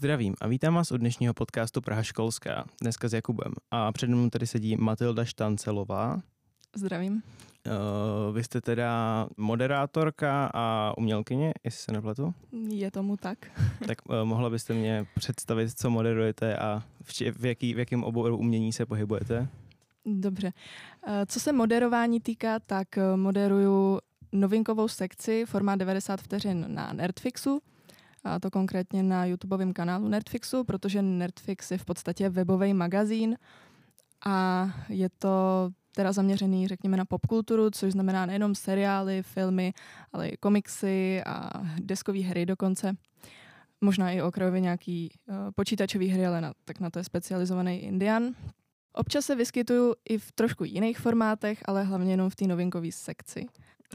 Zdravím a vítám vás u dnešního podcastu Praha školská, dneska s Jakubem. A před mnou tady sedí Matilda Štancelová. Zdravím. Uh, vy jste teda moderátorka a umělkyně, jestli se nepletu? Je tomu tak. tak uh, mohla byste mě představit, co moderujete a v, v, jaký, v jakém oboru umění se pohybujete? Dobře. Uh, co se moderování týká, tak moderuju novinkovou sekci formát 90 vteřin na Nerdfixu, a to konkrétně na YouTubeovém kanálu Nerdfixu, protože Nerdfix je v podstatě webový magazín a je to teda zaměřený, řekněme, na popkulturu, což znamená nejenom seriály, filmy, ale i komiksy a deskové hry dokonce. Možná i okrajově nějaký uh, počítačový hry, ale na, tak na to je specializovaný Indian. Občas se vyskytuju i v trošku jiných formátech, ale hlavně jenom v té novinkové sekci.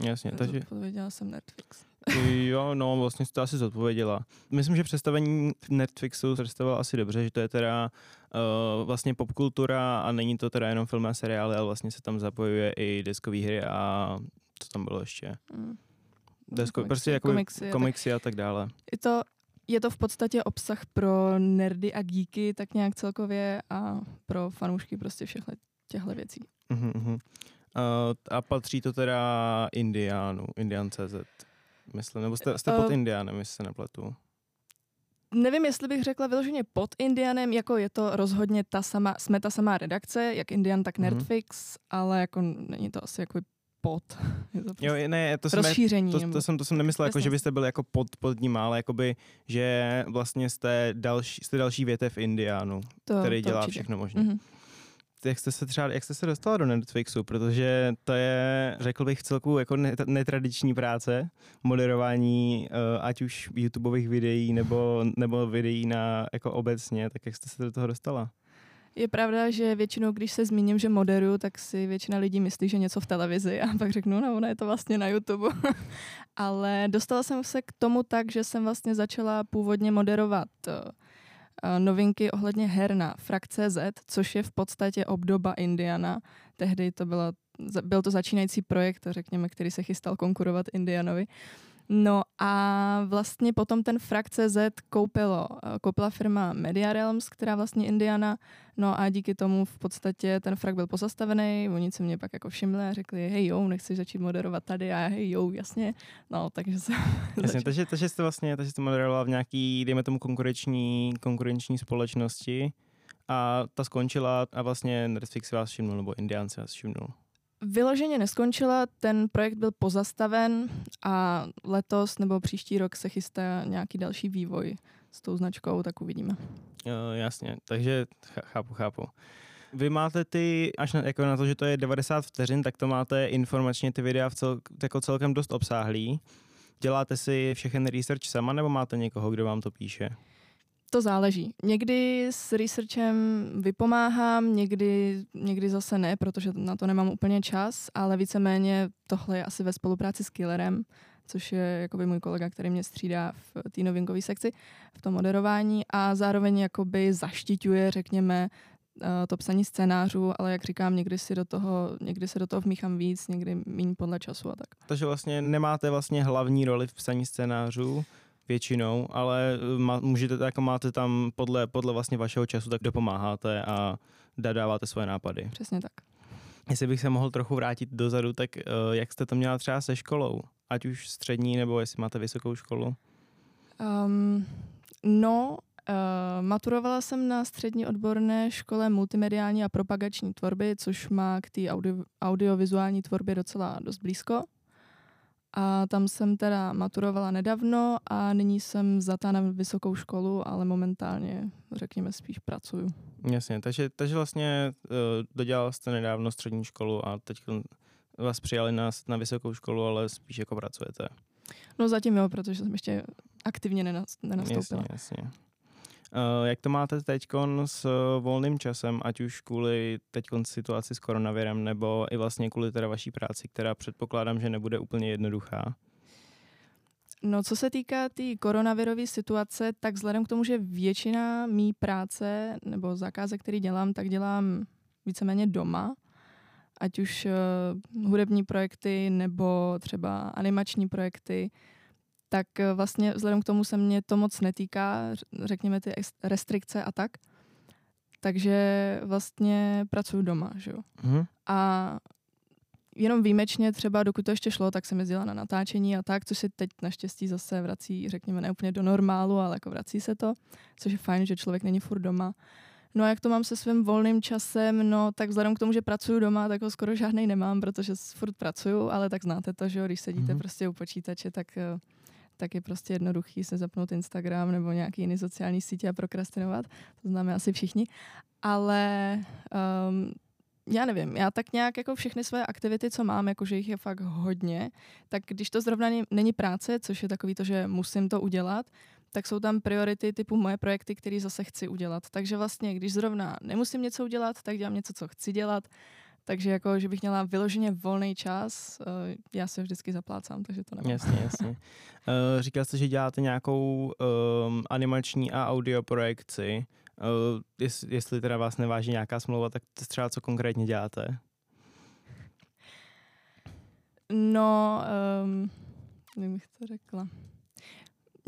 Jasně, takže... Odpověděla jsem Netflix. Jo, no, vlastně to asi zodpověděla. Myslím, že představení Netflixu představila asi dobře, že to je teda uh, vlastně popkultura a není to teda jenom film a seriály, ale vlastně se tam zapojuje i deskové hry a co tam bylo ještě? Mm. Desko, komiksy, prostě jako komiksy, komiksy a tak dále. Je to, je to v podstatě obsah pro nerdy a geeky tak nějak celkově a pro fanoušky prostě všech těchto věcí. Uh-huh, uh-huh. Uh, a patří to teda Indiánu, Indian.cz myslím, nebo jste, jste pod uh, Indianem, jestli se nepletu. Nevím, jestli bych řekla vyloženě pod Indianem, jako je to rozhodně ta sama, jsme ta samá redakce, jak Indian, tak mhm. Nerdfix, mm-hmm. ale jako není to asi jako pod. Je to jo, ne, to jsem, rozšíření. To, to, to, jsem, to jsem nemyslel, jako, že byste byli jako pod, pod ním, ale jakoby, že vlastně jste další, jste další větev Indiánu, to, který to dělá určitě. všechno možné. Mm-hmm jak jste se třeba, jak jste se dostala do Netflixu, protože to je, řekl bych, celku jako netradiční práce, moderování uh, ať už YouTubeových videí nebo, nebo videí na jako obecně, tak jak jste se do toho dostala? Je pravda, že většinou, když se zmíním, že moderuju, tak si většina lidí myslí, že něco v televizi a pak řeknu, no, ono je to vlastně na YouTube. Ale dostala jsem se k tomu tak, že jsem vlastně začala původně moderovat uh, novinky ohledně her na Frak.cz, což je v podstatě obdoba Indiana. Tehdy to byla, byl to začínající projekt, řekněme, který se chystal konkurovat Indianovi. No a vlastně potom ten frak CZ koupilo, eh, koupila firma Media Realms, která vlastně Indiana, no a díky tomu v podstatě ten frak byl pozastavený, oni se mě pak jako všimli a řekli, hej jo, nechci začít moderovat tady? A já, hej jo, jasně, no takže se... Jasně, takže, takže jste vlastně, takže jste moderovala v nějaký, dejme tomu konkurenční, konkurenční společnosti. A ta skončila a vlastně Netflix vás všimnul, nebo Indián se vás všimnul. Vyloženě neskončila, ten projekt byl pozastaven a letos nebo příští rok se chystá nějaký další vývoj s tou značkou, tak uvidíme. Jo, jasně, takže chápu, chápu. Vy máte ty, až na, jako na to, že to je 90 vteřin, tak to máte informačně ty videa v cel, jako celkem dost obsáhlý. Děláte si všechen research sama nebo máte někoho, kdo vám to píše? To záleží. Někdy s researchem vypomáhám, někdy, někdy zase ne, protože na to nemám úplně čas, ale víceméně tohle je asi ve spolupráci s Killerem, což je jakoby můj kolega, který mě střídá v té novinkové sekci, v tom moderování a zároveň jakoby zaštiťuje, řekněme, eh, to psaní scénářů, ale jak říkám, někdy si do toho, někdy se do toho vmíchám víc, někdy méně podle času a tak. Takže vlastně nemáte vlastně hlavní roli v psaní scénářů, většinou, ale eh, má, můžete, jako máte tam podle, podle vlastně vašeho času, tak dopomáháte a dáváte svoje nápady. Přesně tak. Jestli bych se mohl trochu vrátit dozadu, tak uh, jak jste to měla třeba se školou? Ať už střední, nebo jestli máte vysokou školu? Um, no, uh, maturovala jsem na střední odborné škole multimediální a propagační tvorby, což má k té audio, audiovizuální tvorbě docela dost blízko. A tam jsem teda maturovala nedávno a nyní jsem zatá na vysokou školu, ale momentálně, řekněme, spíš pracuju. Jasně, takže, takže vlastně uh, dodělala jste nedávno střední školu a teď vás přijali na, na vysokou školu, ale spíš jako pracujete. No zatím jo, protože jsem ještě aktivně nenastoupila. Jasně, jasně. Uh, jak to máte teď s uh, volným časem, ať už kvůli teď situaci s koronavirem, nebo i vlastně kvůli teda vaší práci, která předpokládám, že nebude úplně jednoduchá? No, co se týká té tý koronavirové situace, tak vzhledem k tomu, že většina mý práce nebo zakázek, který dělám, tak dělám víceméně doma, ať už uh, hudební projekty nebo třeba animační projekty, tak vlastně vzhledem k tomu se mě to moc netýká, řekněme ty restrikce a tak. Takže vlastně pracuji doma, že jo. Mm-hmm. A jenom výjimečně třeba, dokud to ještě šlo, tak jsem jezdila na natáčení a tak, což se teď naštěstí zase vrací, řekněme, ne úplně do normálu, ale jako vrací se to, což je fajn, že člověk není furt doma. No a jak to mám se svým volným časem, no tak vzhledem k tomu, že pracuji doma, tak ho skoro žádný nemám, protože furt pracuju, ale tak znáte to, že jo, když sedíte mm-hmm. prostě u počítače, tak, eh, tak je prostě jednoduchý se zapnout Instagram nebo nějaký jiný sociální sítě a prokrastinovat. To známe asi všichni. Ale um, já nevím, já tak nějak jako všechny své aktivity, co mám, jakože jich je fakt hodně, tak když to zrovna není práce, což je takový to, že musím to udělat, tak jsou tam priority typu moje projekty, které zase chci udělat. Takže vlastně, když zrovna nemusím něco udělat, tak dělám něco, co chci dělat. Takže jako, že bych měla vyloženě volný čas, uh, já se vždycky zaplácám, takže to nemám. Jasně, jasně. Uh, říkal jste, že děláte nějakou um, animační a audio projekci. Uh, jest, jestli teda vás neváží nějaká smlouva, tak třeba co konkrétně děláte? No, um, jak bych to řekla.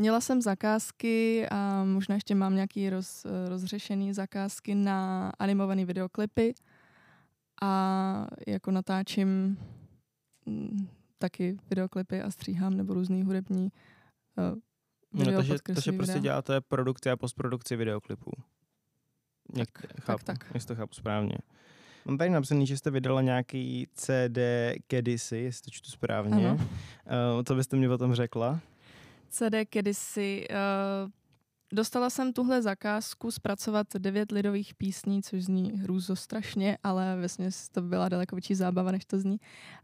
Měla jsem zakázky a možná ještě mám nějaký roz, rozřešený zakázky na animované videoklipy a jako natáčím mm, taky videoklipy a stříhám nebo různý hudební uh, no, takže, takže prostě děláte produkci a postprodukci videoklipů. Něk, tak, chápu, tak, tak. Jestli to chápu správně. Mám tady napsaný, že jste vydala nějaký CD kedysi, jestli to čtu správně. Ano. Uh, co byste mi o tom řekla? CD kedysi. Uh, dostala jsem tuhle zakázku zpracovat devět lidových písní, což zní hrůzo strašně, ale vlastně to byla daleko větší zábava, než to zní.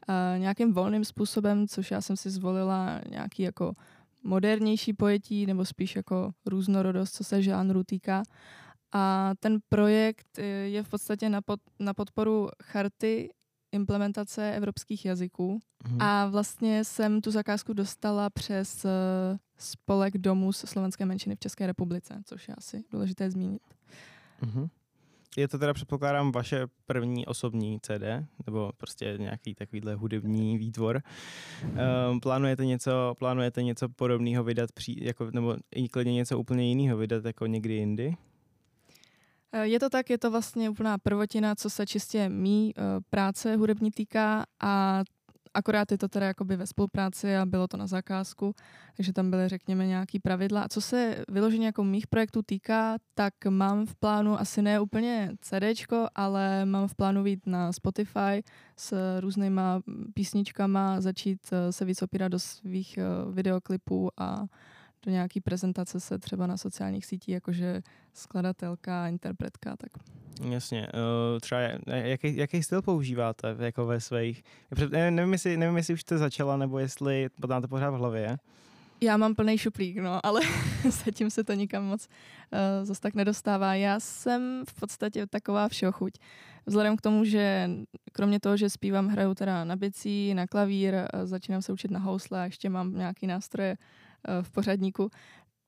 Uh, nějakým volným způsobem, což já jsem si zvolila nějaký jako modernější pojetí, nebo spíš jako různorodost, co se žánru týká. A ten projekt je v podstatě na, pod, na podporu charty implementace evropských jazyků. Mhm. A vlastně jsem tu zakázku dostala přes uh, spolek domů slovenské menšiny v České republice, což je asi důležité zmínit. Mhm. Je to teda, předpokládám, vaše první osobní CD, nebo prostě nějaký takovýhle hudební výtvor. Um, plánujete něco, plánujete něco podobného vydat, při, jako, nebo i klidně něco úplně jiného vydat jako někdy jindy? Eh, je to tak, je to vlastně úplná prvotina, co se čistě mý uh, práce hudební týká a akorát je to teda jakoby ve spolupráci a bylo to na zakázku, takže tam byly, řekněme, nějaký pravidla. A co se vyloženě jako mých projektů týká, tak mám v plánu asi ne úplně CDčko, ale mám v plánu být na Spotify s různýma písničkama, začít eh, se víc opírat do svých uh, videoklipů a do nějaký prezentace se třeba na sociálních sítích, jakože skladatelka, interpretka, tak. Jasně. Uh, třeba jaký, jaký styl používáte jako ve svých... Nevím jestli, nevím, jestli už jste začala, nebo jestli potom to pořád v hlavě. Já mám plný šuplík, no, ale zatím se to nikam moc uh, zase tak nedostává. Já jsem v podstatě taková všechuť. Vzhledem k tomu, že kromě toho, že zpívám, hraju teda na bicí, na klavír, začínám se učit na housle a ještě mám nějaký nástroje uh, v pořadníku,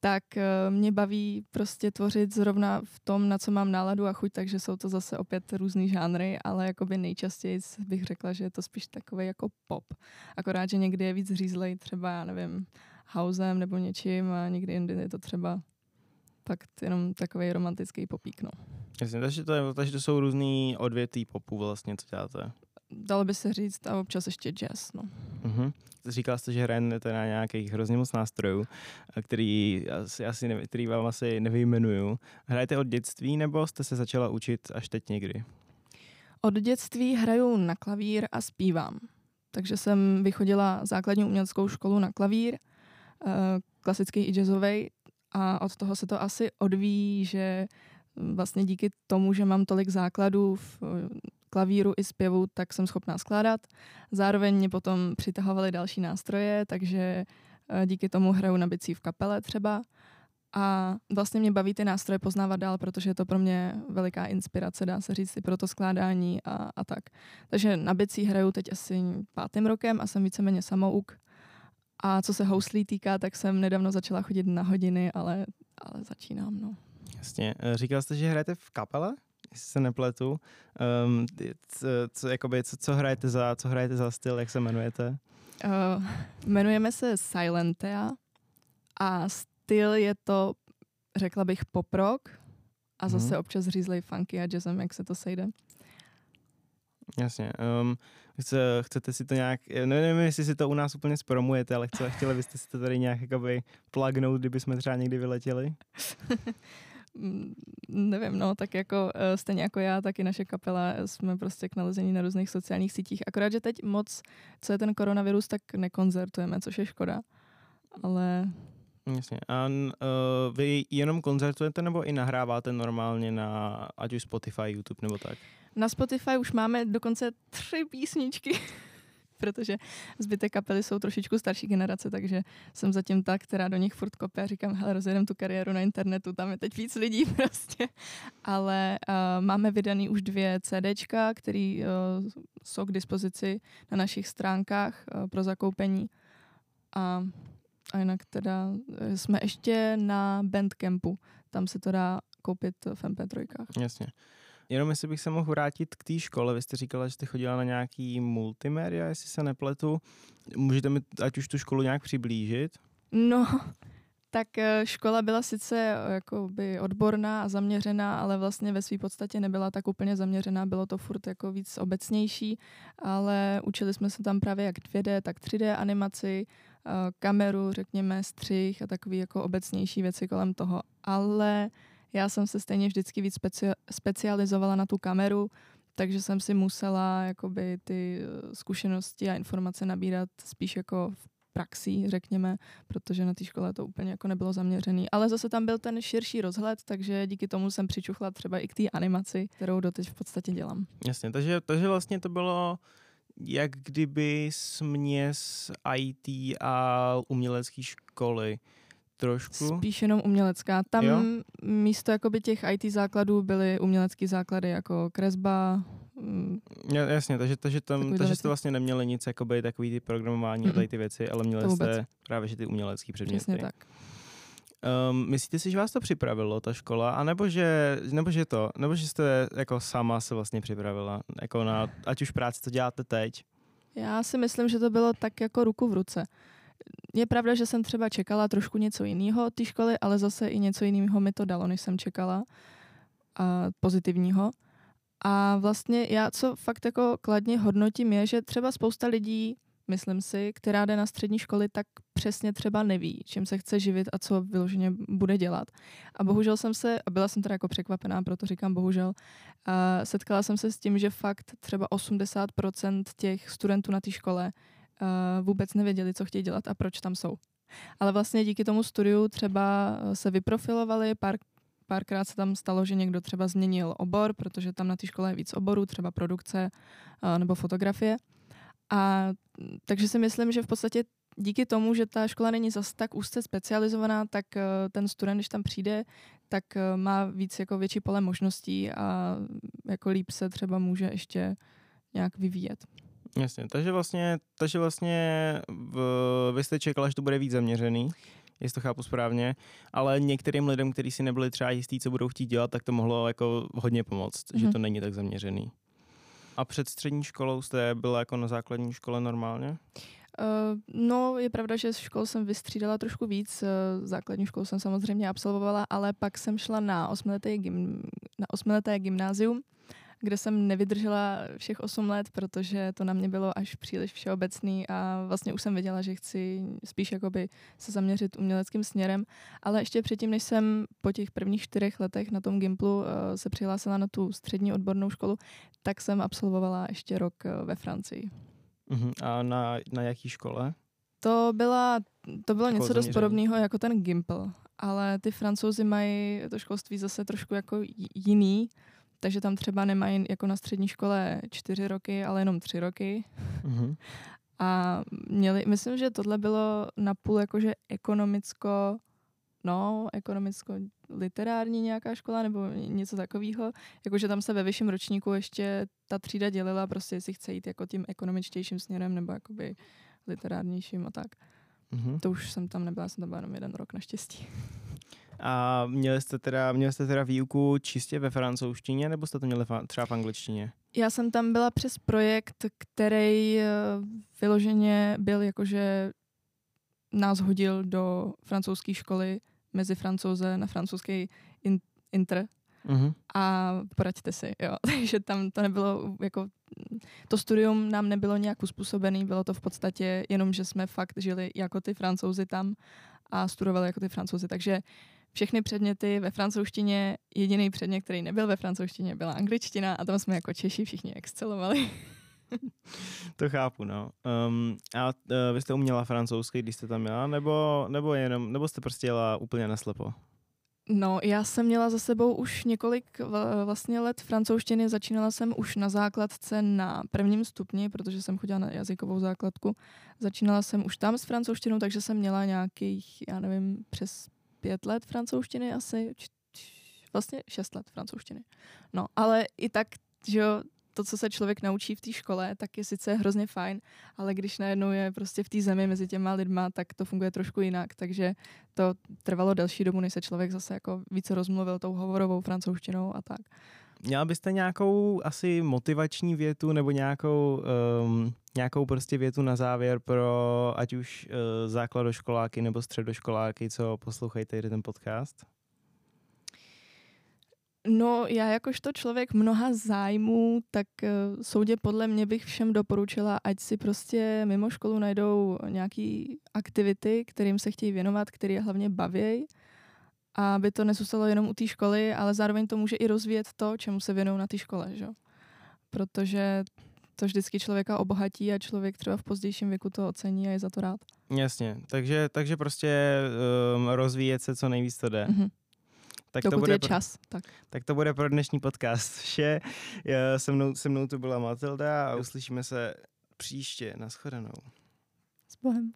tak eh, mě baví prostě tvořit zrovna v tom, na co mám náladu a chuť, takže jsou to zase opět různý žánry, ale jakoby nejčastěji bych řekla, že je to spíš takový jako pop. Akorát, že někdy je víc řízlej třeba, já nevím, housem nebo něčím a někdy jindy je to třeba tak jenom takový romantický popík, no. Jasně, takže to, takže to jsou různý odvětví popu vlastně, co děláte dalo by se říct, a občas ještě jazz. No. Uh-huh. Říkala jste, že hrajete na nějakých hrozně moc nástrojů, který, asi, asi ne, který vám asi nevyjmenuju. Hrajete od dětství nebo jste se začala učit až teď někdy? Od dětství hraju na klavír a zpívám. Takže jsem vychodila základní uměleckou školu na klavír, eh, klasický i jazzový, a od toho se to asi odvíjí, že vlastně díky tomu, že mám tolik základů v klavíru i zpěvu, tak jsem schopná skládat. Zároveň mě potom přitahovaly další nástroje, takže eh, díky tomu hraju na bicí v kapele třeba. A vlastně mě baví ty nástroje poznávat dál, protože je to pro mě veliká inspirace, dá se říct, i pro to skládání a, a tak. Takže na bicí hraju teď asi pátým rokem a jsem víceméně samouk. A co se houslí týká, tak jsem nedávno začala chodit na hodiny, ale, ale začínám, no. Jasně. Eh, říkal jste, že hrajete v kapele? Jestli se nepletu. Um, co, co, jakoby, co, co, hrajete za, co hrajete za styl, jak se jmenujete? Uh, jmenujeme se Silentea A styl je to, řekla bych, poprok a zase hmm. občas řízlej funky a jazzem, jak se to sejde. Jasně. Um, chce, chcete si to nějak, nevím, jestli si to u nás úplně zpromujete, ale chce, chtěli byste si to tady nějak jakoby plugnout, kdyby jsme třeba někdy vyletěli? Mm, nevím, no, tak jako uh, stejně jako já, tak i naše kapela jsme prostě k nalezení na různých sociálních sítích. Akorát, že teď moc, co je ten koronavirus, tak nekoncertujeme, což je škoda. Ale Jasně. A uh, vy jenom koncertujete nebo i nahráváte normálně na ať už Spotify, YouTube nebo tak? Na Spotify už máme dokonce tři písničky, protože zbytek kapely jsou trošičku starší generace, takže jsem zatím ta, která do nich furt kope a říkám, hele, rozjedem tu kariéru na internetu, tam je teď víc lidí prostě. Ale uh, máme vydaný už dvě CDčka, které uh, jsou k dispozici na našich stránkách uh, pro zakoupení. A a jinak teda eh, jsme ještě na Bandcampu. Tam se to dá koupit v MP3. Jasně. Jenom jestli bych se mohl vrátit k té škole, vy jste říkala, že jste chodila na nějaký multimédia, jestli se nepletu. Můžete mi ať už tu školu nějak přiblížit? No, tak eh, škola byla sice eh, jakoby odborná a zaměřená, ale vlastně ve své podstatě nebyla tak úplně zaměřená, bylo to furt jako víc obecnější, ale učili jsme se tam právě jak 2D, tak 3D animaci, eh, kameru, řekněme, střih a takové jako obecnější věci kolem toho. Ale já jsem se stejně vždycky víc speci- specializovala na tu kameru, takže jsem si musela jakoby ty zkušenosti a informace nabírat spíš jako v praxí, řekněme, protože na té škole to úplně jako nebylo zaměřený. Ale zase tam byl ten širší rozhled, takže díky tomu jsem přičuchla třeba i k té animaci, kterou doteď v podstatě dělám. Jasně, takže, takže vlastně to bylo jak kdyby směs IT a umělecké školy trošku. Spíš jenom umělecká. Tam jo? místo jakoby těch IT základů byly umělecké základy jako kresba, Mm. Ja, jasně, takže, takže, tam, takže jste vlastně neměli nic jakoby takový ty programování mm. a ty věci, ale měli jste právě že ty umělecké předměty. Přesně tak. Um, myslíte si, že vás to připravilo, ta škola, a nebo že, nebo že to, nebo že jste jako sama se vlastně připravila, jako na, ať už práci, co děláte teď? Já si myslím, že to bylo tak jako ruku v ruce. Je pravda, že jsem třeba čekala trošku něco jiného od té školy, ale zase i něco jiného mi to dalo, než jsem čekala, a pozitivního. A vlastně já, co fakt jako kladně hodnotím, je, že třeba spousta lidí, myslím si, která jde na střední školy, tak přesně třeba neví, čím se chce živit a co vyloženě bude dělat. A bohužel jsem se, a byla jsem teda jako překvapená, proto říkám bohužel, a setkala jsem se s tím, že fakt třeba 80% těch studentů na té škole vůbec nevěděli, co chtějí dělat a proč tam jsou. Ale vlastně díky tomu studiu třeba se vyprofilovali, pár párkrát se tam stalo, že někdo třeba změnil obor, protože tam na té škole je víc oborů, třeba produkce nebo fotografie. A takže si myslím, že v podstatě díky tomu, že ta škola není zase tak úzce specializovaná, tak e, ten student, když tam přijde, tak e, má víc jako větší pole možností a jako líp se třeba může ještě nějak vyvíjet. Jasně, takže vlastně, takže vlastně v, vy jste čekala, že to bude víc zaměřený jestli to chápu správně, ale některým lidem, kteří si nebyli třeba jistí, co budou chtít dělat, tak to mohlo jako hodně pomoct, mm-hmm. že mhm. to není tak zaměřený. A před střední školou jste byla jako na základní škole normálně? Uh, no, je pravda, že z škol jsem vystřídala trošku víc. Uh, základní školu jsem samozřejmě absolvovala, ale pak jsem šla na osmileté, gym, na osmileté gymnázium kde jsem nevydržela všech 8 let, protože to na mě bylo až příliš všeobecný a vlastně už jsem věděla, že chci spíš jakoby se zaměřit uměleckým směrem, ale ještě předtím, než jsem po těch prvních čtyřech letech na tom Gimplu uh, se přihlásila na tu střední odbornou školu, tak jsem absolvovala ještě rok uh, ve Francii. Uh-huh. A na, na jaký škole? To, byla, to bylo něco zaměření. dost podobného jako ten Gimpl, ale ty francouzi mají to školství zase trošku jako jiný, takže tam třeba nemají jako na střední škole čtyři roky, ale jenom tři roky. Mm-hmm. A měli, myslím, že tohle bylo napůl jakože ekonomicko, no, ekonomicko-literární nějaká škola nebo něco takového. Jakože tam se ve vyšším ročníku ještě ta třída dělila prostě, jestli chce jít jako tím ekonomičtějším směrem nebo jakoby literárnějším a tak. Mm-hmm. To už jsem tam nebyla, jsem tam byla jenom jeden rok naštěstí. A měli jste teda, měli jste teda výuku čistě ve francouzštině, nebo jste to měli třeba v angličtině? Já jsem tam byla přes projekt, který eh, vyloženě byl jakože nás hodil do francouzské školy mezi francouze na francouzský in, inter, Mm-hmm. A poraďte si, jo. Takže tam to nebylo, jako to studium nám nebylo nějak uspůsobený, bylo to v podstatě jenom, že jsme fakt žili jako ty francouzi tam a studovali jako ty francouzi, takže všechny předměty ve francouzštině, jediný předmět, který nebyl ve francouzštině, byla angličtina a tam jsme jako Češi všichni excelovali. to chápu, no. Um, a uh, vy jste uměla francouzsky, když jste tam měla, nebo, nebo jenom, nebo jste prostě jela úplně naslepo? No, já jsem měla za sebou už několik vlastně let francouzštiny. Začínala jsem už na základce na prvním stupni, protože jsem chodila na jazykovou základku. Začínala jsem už tam s francouzštinou, takže jsem měla nějakých, já nevím, přes pět let francouzštiny asi, vlastně šest let francouzštiny. No, ale i tak, že jo, to, co se člověk naučí v té škole, tak je sice hrozně fajn, ale když najednou je prostě v té zemi mezi těma lidma, tak to funguje trošku jinak. Takže to trvalo delší dobu, než se člověk zase jako více rozmluvil tou hovorovou francouzštinou a tak. Měla byste nějakou asi motivační větu nebo nějakou, um, nějakou prostě větu na závěr pro ať už uh, základoškoláky nebo středoškoláky, co poslouchají tady ten podcast? No, já jakožto člověk mnoha zájmů, tak uh, soudě podle mě bych všem doporučila, ať si prostě mimo školu najdou nějaký aktivity, kterým se chtějí věnovat, které je hlavně baví, aby to nezůstalo jenom u té školy, ale zároveň to může i rozvíjet to, čemu se věnují na té škole, že? Protože to vždycky člověka obohatí a člověk třeba v pozdějším věku to ocení a je za to rád. Jasně, takže, takže prostě um, rozvíjet se co nejvíc to jde. Mm-hmm. Tak Dokud to bude je pro, čas. Tak. tak to bude pro dnešní podcast vše. Já, se, mnou, se mnou tu byla Matilda a uslyšíme se příště. Naschledanou. S Bohem.